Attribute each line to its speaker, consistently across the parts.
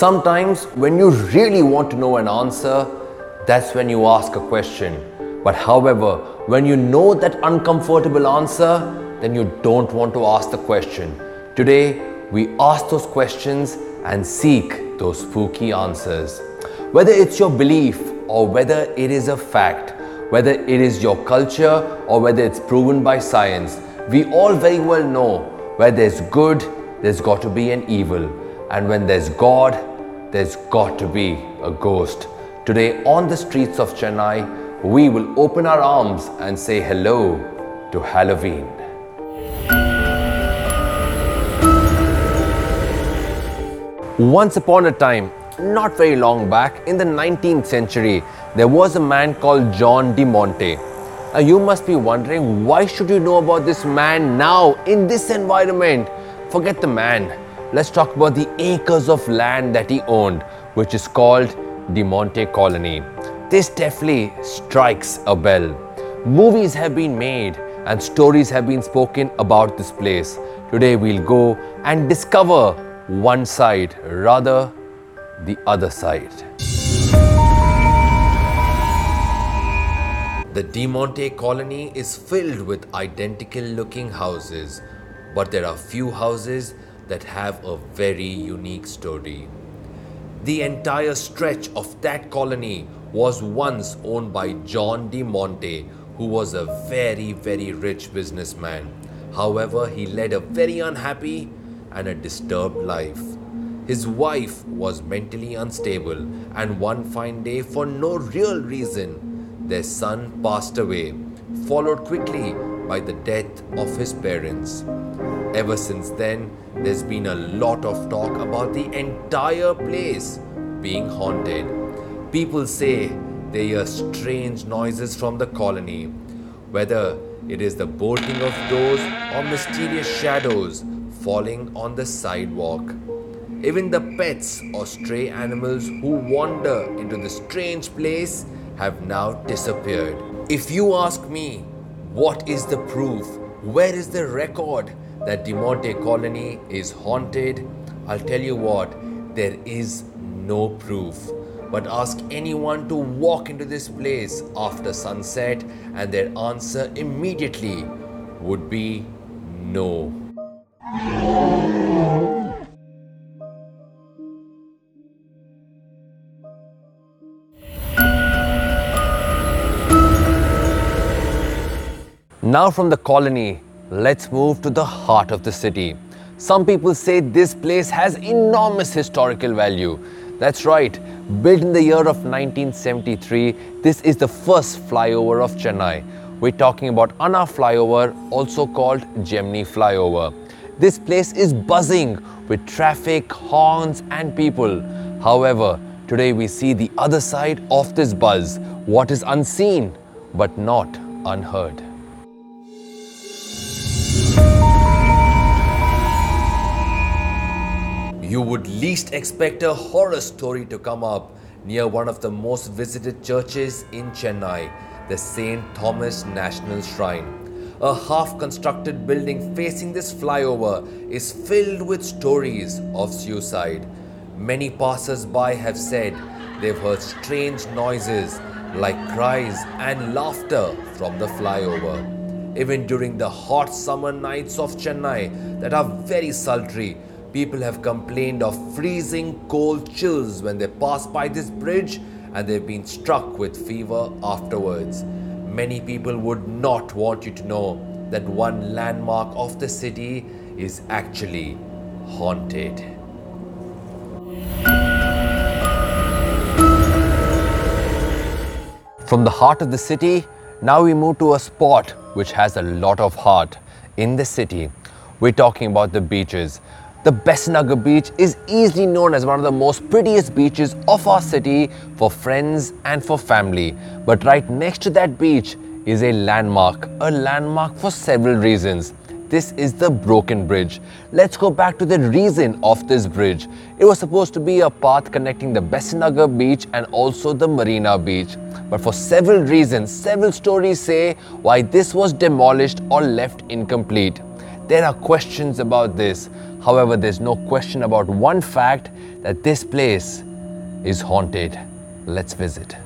Speaker 1: Sometimes, when you really want to know an answer, that's when you ask a question. But however, when you know that uncomfortable answer, then you don't want to ask the question. Today, we ask those questions and seek those spooky answers. Whether it's your belief or whether it is a fact, whether it is your culture or whether it's proven by science, we all very well know where there's good, there's got to be an evil. And when there's God, there's got to be a ghost. Today, on the streets of Chennai, we will open our arms and say hello to Halloween. Once upon a time, not very long back, in the 19th century, there was a man called John de Monte. Now you must be wondering why should you know about this man now in this environment? Forget the man. Let's talk about the acres of land that he owned, which is called the Monte Colony. This definitely strikes a bell. Movies have been made and stories have been spoken about this place. Today we'll go and discover one side, rather the other side. The De Monte colony is filled with identical looking houses, but there are few houses that have a very unique story. The entire stretch of that colony was once owned by John De Monte, who was a very, very rich businessman. However, he led a very unhappy and a disturbed life. His wife was mentally unstable, and one fine day, for no real reason, their son passed away, followed quickly by the death of his parents. Ever since then, there's been a lot of talk about the entire place being haunted. People say they hear strange noises from the colony, whether it is the bolting of doors or mysterious shadows falling on the sidewalk. Even the pets or stray animals who wander into the strange place have now disappeared. If you ask me, what is the proof? Where is the record that De Monte colony is haunted? I'll tell you what, there is no proof. But ask anyone to walk into this place after sunset, and their answer immediately would be no. Now, from the colony, let's move to the heart of the city. Some people say this place has enormous historical value. That's right, built in the year of 1973, this is the first flyover of Chennai. We're talking about Anna flyover, also called Gemini flyover. This place is buzzing with traffic, horns, and people. However, today we see the other side of this buzz, what is unseen but not unheard. You would least expect a horror story to come up near one of the most visited churches in Chennai, the St. Thomas National Shrine. A half constructed building facing this flyover is filled with stories of suicide. Many passers by have said they've heard strange noises like cries and laughter from the flyover. Even during the hot summer nights of Chennai that are very sultry, People have complained of freezing cold chills when they pass by this bridge and they've been struck with fever afterwards. Many people would not want you to know that one landmark of the city is actually haunted. From the heart of the city, now we move to a spot which has a lot of heart in the city. We're talking about the beaches. The Besant Nagar beach is easily known as one of the most prettiest beaches of our city for friends and for family. But right next to that beach is a landmark, a landmark for several reasons. This is the Broken Bridge. Let's go back to the reason of this bridge. It was supposed to be a path connecting the Besant Nagar beach and also the Marina beach. But for several reasons, several stories say why this was demolished or left incomplete. There are questions about this. However, there's no question about one fact that this place is haunted. Let's visit.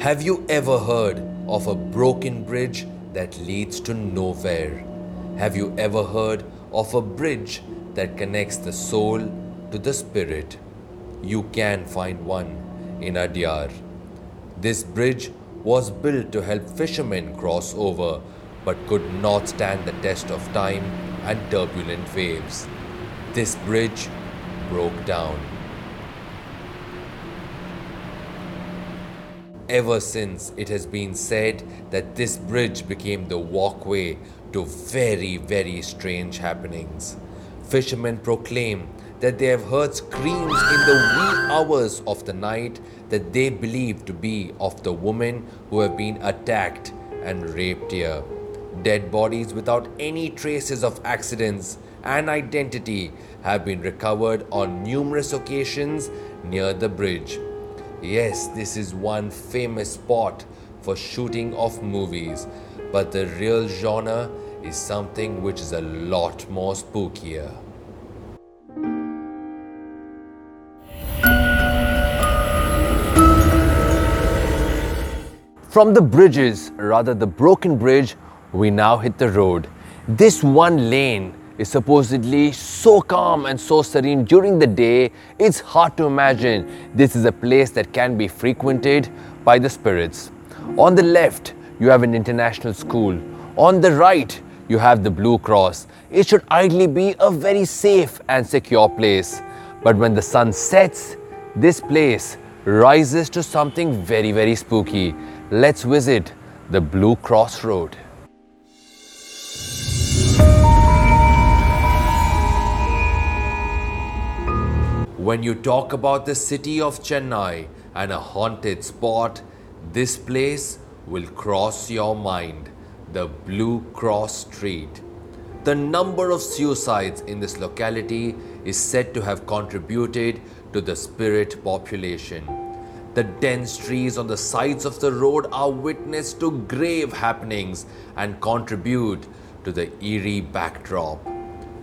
Speaker 1: Have you ever heard of a broken bridge that leads to nowhere? Have you ever heard of a bridge that connects the soul to the spirit? You can find one in Adyar. This bridge was built to help fishermen cross over but could not stand the test of time and turbulent waves. This bridge broke down. Ever since, it has been said that this bridge became the walkway to very, very strange happenings. Fishermen proclaim that they have heard screams in the wee hours of the night that they believe to be of the women who have been attacked and raped here. Dead bodies without any traces of accidents and identity have been recovered on numerous occasions near the bridge. Yes, this is one famous spot for shooting of movies, but the real genre is something which is a lot more spookier. From the bridges, rather the broken bridge, we now hit the road. This one lane is supposedly so calm and so serene during the day, it's hard to imagine this is a place that can be frequented by the spirits. On the left, you have an international school. On the right, you have the Blue Cross. It should ideally be a very safe and secure place. But when the sun sets, this place rises to something very, very spooky. Let's visit the Blue Cross Road. When you talk about the city of Chennai and a haunted spot, this place will cross your mind the Blue Cross Street. The number of suicides in this locality is said to have contributed to the spirit population. The dense trees on the sides of the road are witness to grave happenings and contribute to the eerie backdrop.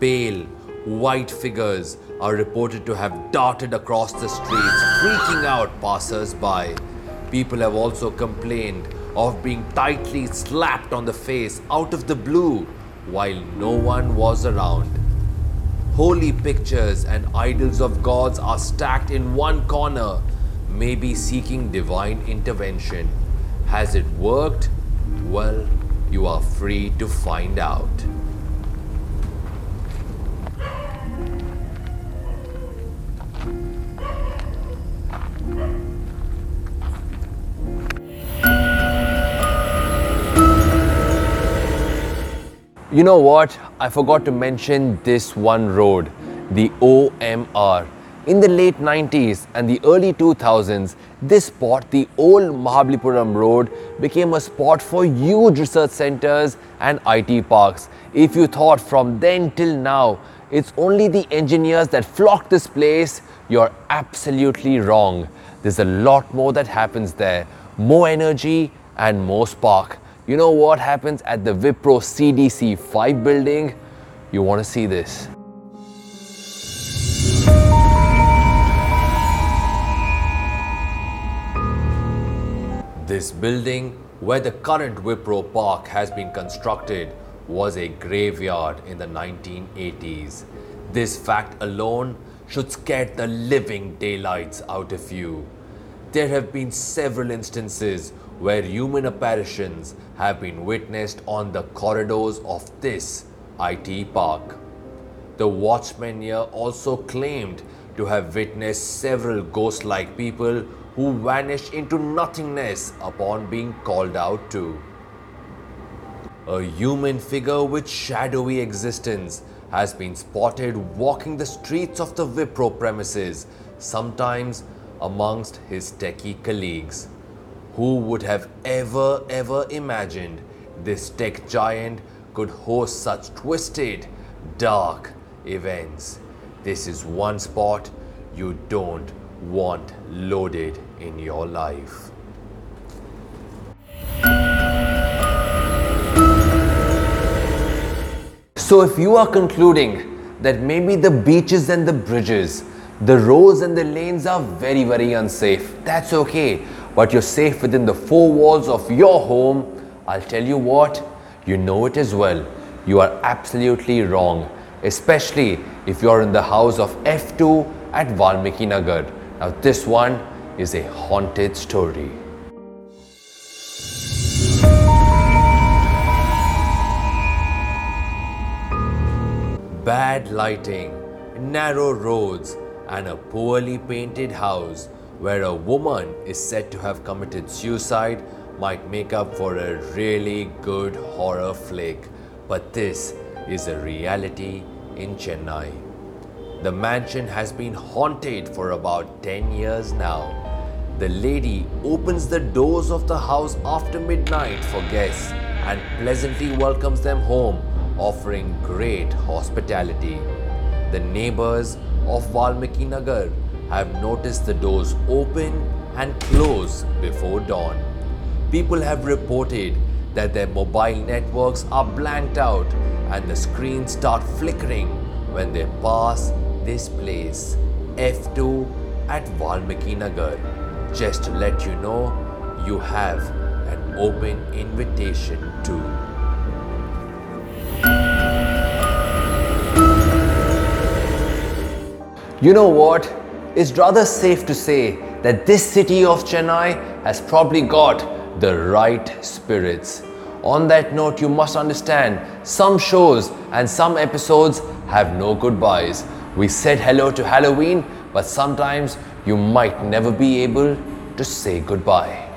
Speaker 1: Pale, white figures are reported to have darted across the streets, freaking out passers by. People have also complained of being tightly slapped on the face out of the blue while no one was around. Holy pictures and idols of gods are stacked in one corner, maybe seeking divine intervention. Has it worked? Well, you are free to find out. You know what? I forgot to mention this one road, the OMR. In the late 90s and the early 2000s, this spot, the old Mahabalipuram Road, became a spot for huge research centers and IT parks. If you thought from then till now, it's only the engineers that flock this place, you're absolutely wrong. There's a lot more that happens there. More energy and more spark. You know what happens at the Wipro CDC 5 building? You want to see this. This building, where the current Wipro Park has been constructed, was a graveyard in the 1980s. This fact alone should scare the living daylights out of you. There have been several instances where human apparitions have been witnessed on the corridors of this IT park. The watchman here also claimed to have witnessed several ghost like people who vanished into nothingness upon being called out to. A human figure with shadowy existence has been spotted walking the streets of the Wipro premises, sometimes amongst his techie colleagues. Who would have ever, ever imagined this tech giant could host such twisted, dark events? This is one spot you don't want loaded in your life. So, if you are concluding that maybe the beaches and the bridges, the roads and the lanes are very, very unsafe, that's okay, but you're safe within the four walls of your home, I'll tell you what, you know it as well. You are absolutely wrong, especially if you're in the house of F2 at Valmiki Nagar. Now, this one is a haunted story. Bad lighting, narrow roads, and a poorly painted house where a woman is said to have committed suicide might make up for a really good horror flick. But this is a reality in Chennai. The mansion has been haunted for about 10 years now. The lady opens the doors of the house after midnight for guests and pleasantly welcomes them home, offering great hospitality. The neighbors of Valmiki Nagar have noticed the doors open and close before dawn. People have reported that their mobile networks are blanked out and the screens start flickering when they pass this place, F2 at Valmiki Nagar. Just to let you know, you have an open invitation too. You know what? It's rather safe to say that this city of Chennai has probably got the right spirits. On that note, you must understand some shows and some episodes have no goodbyes. We said hello to Halloween, but sometimes you might never be able to say goodbye.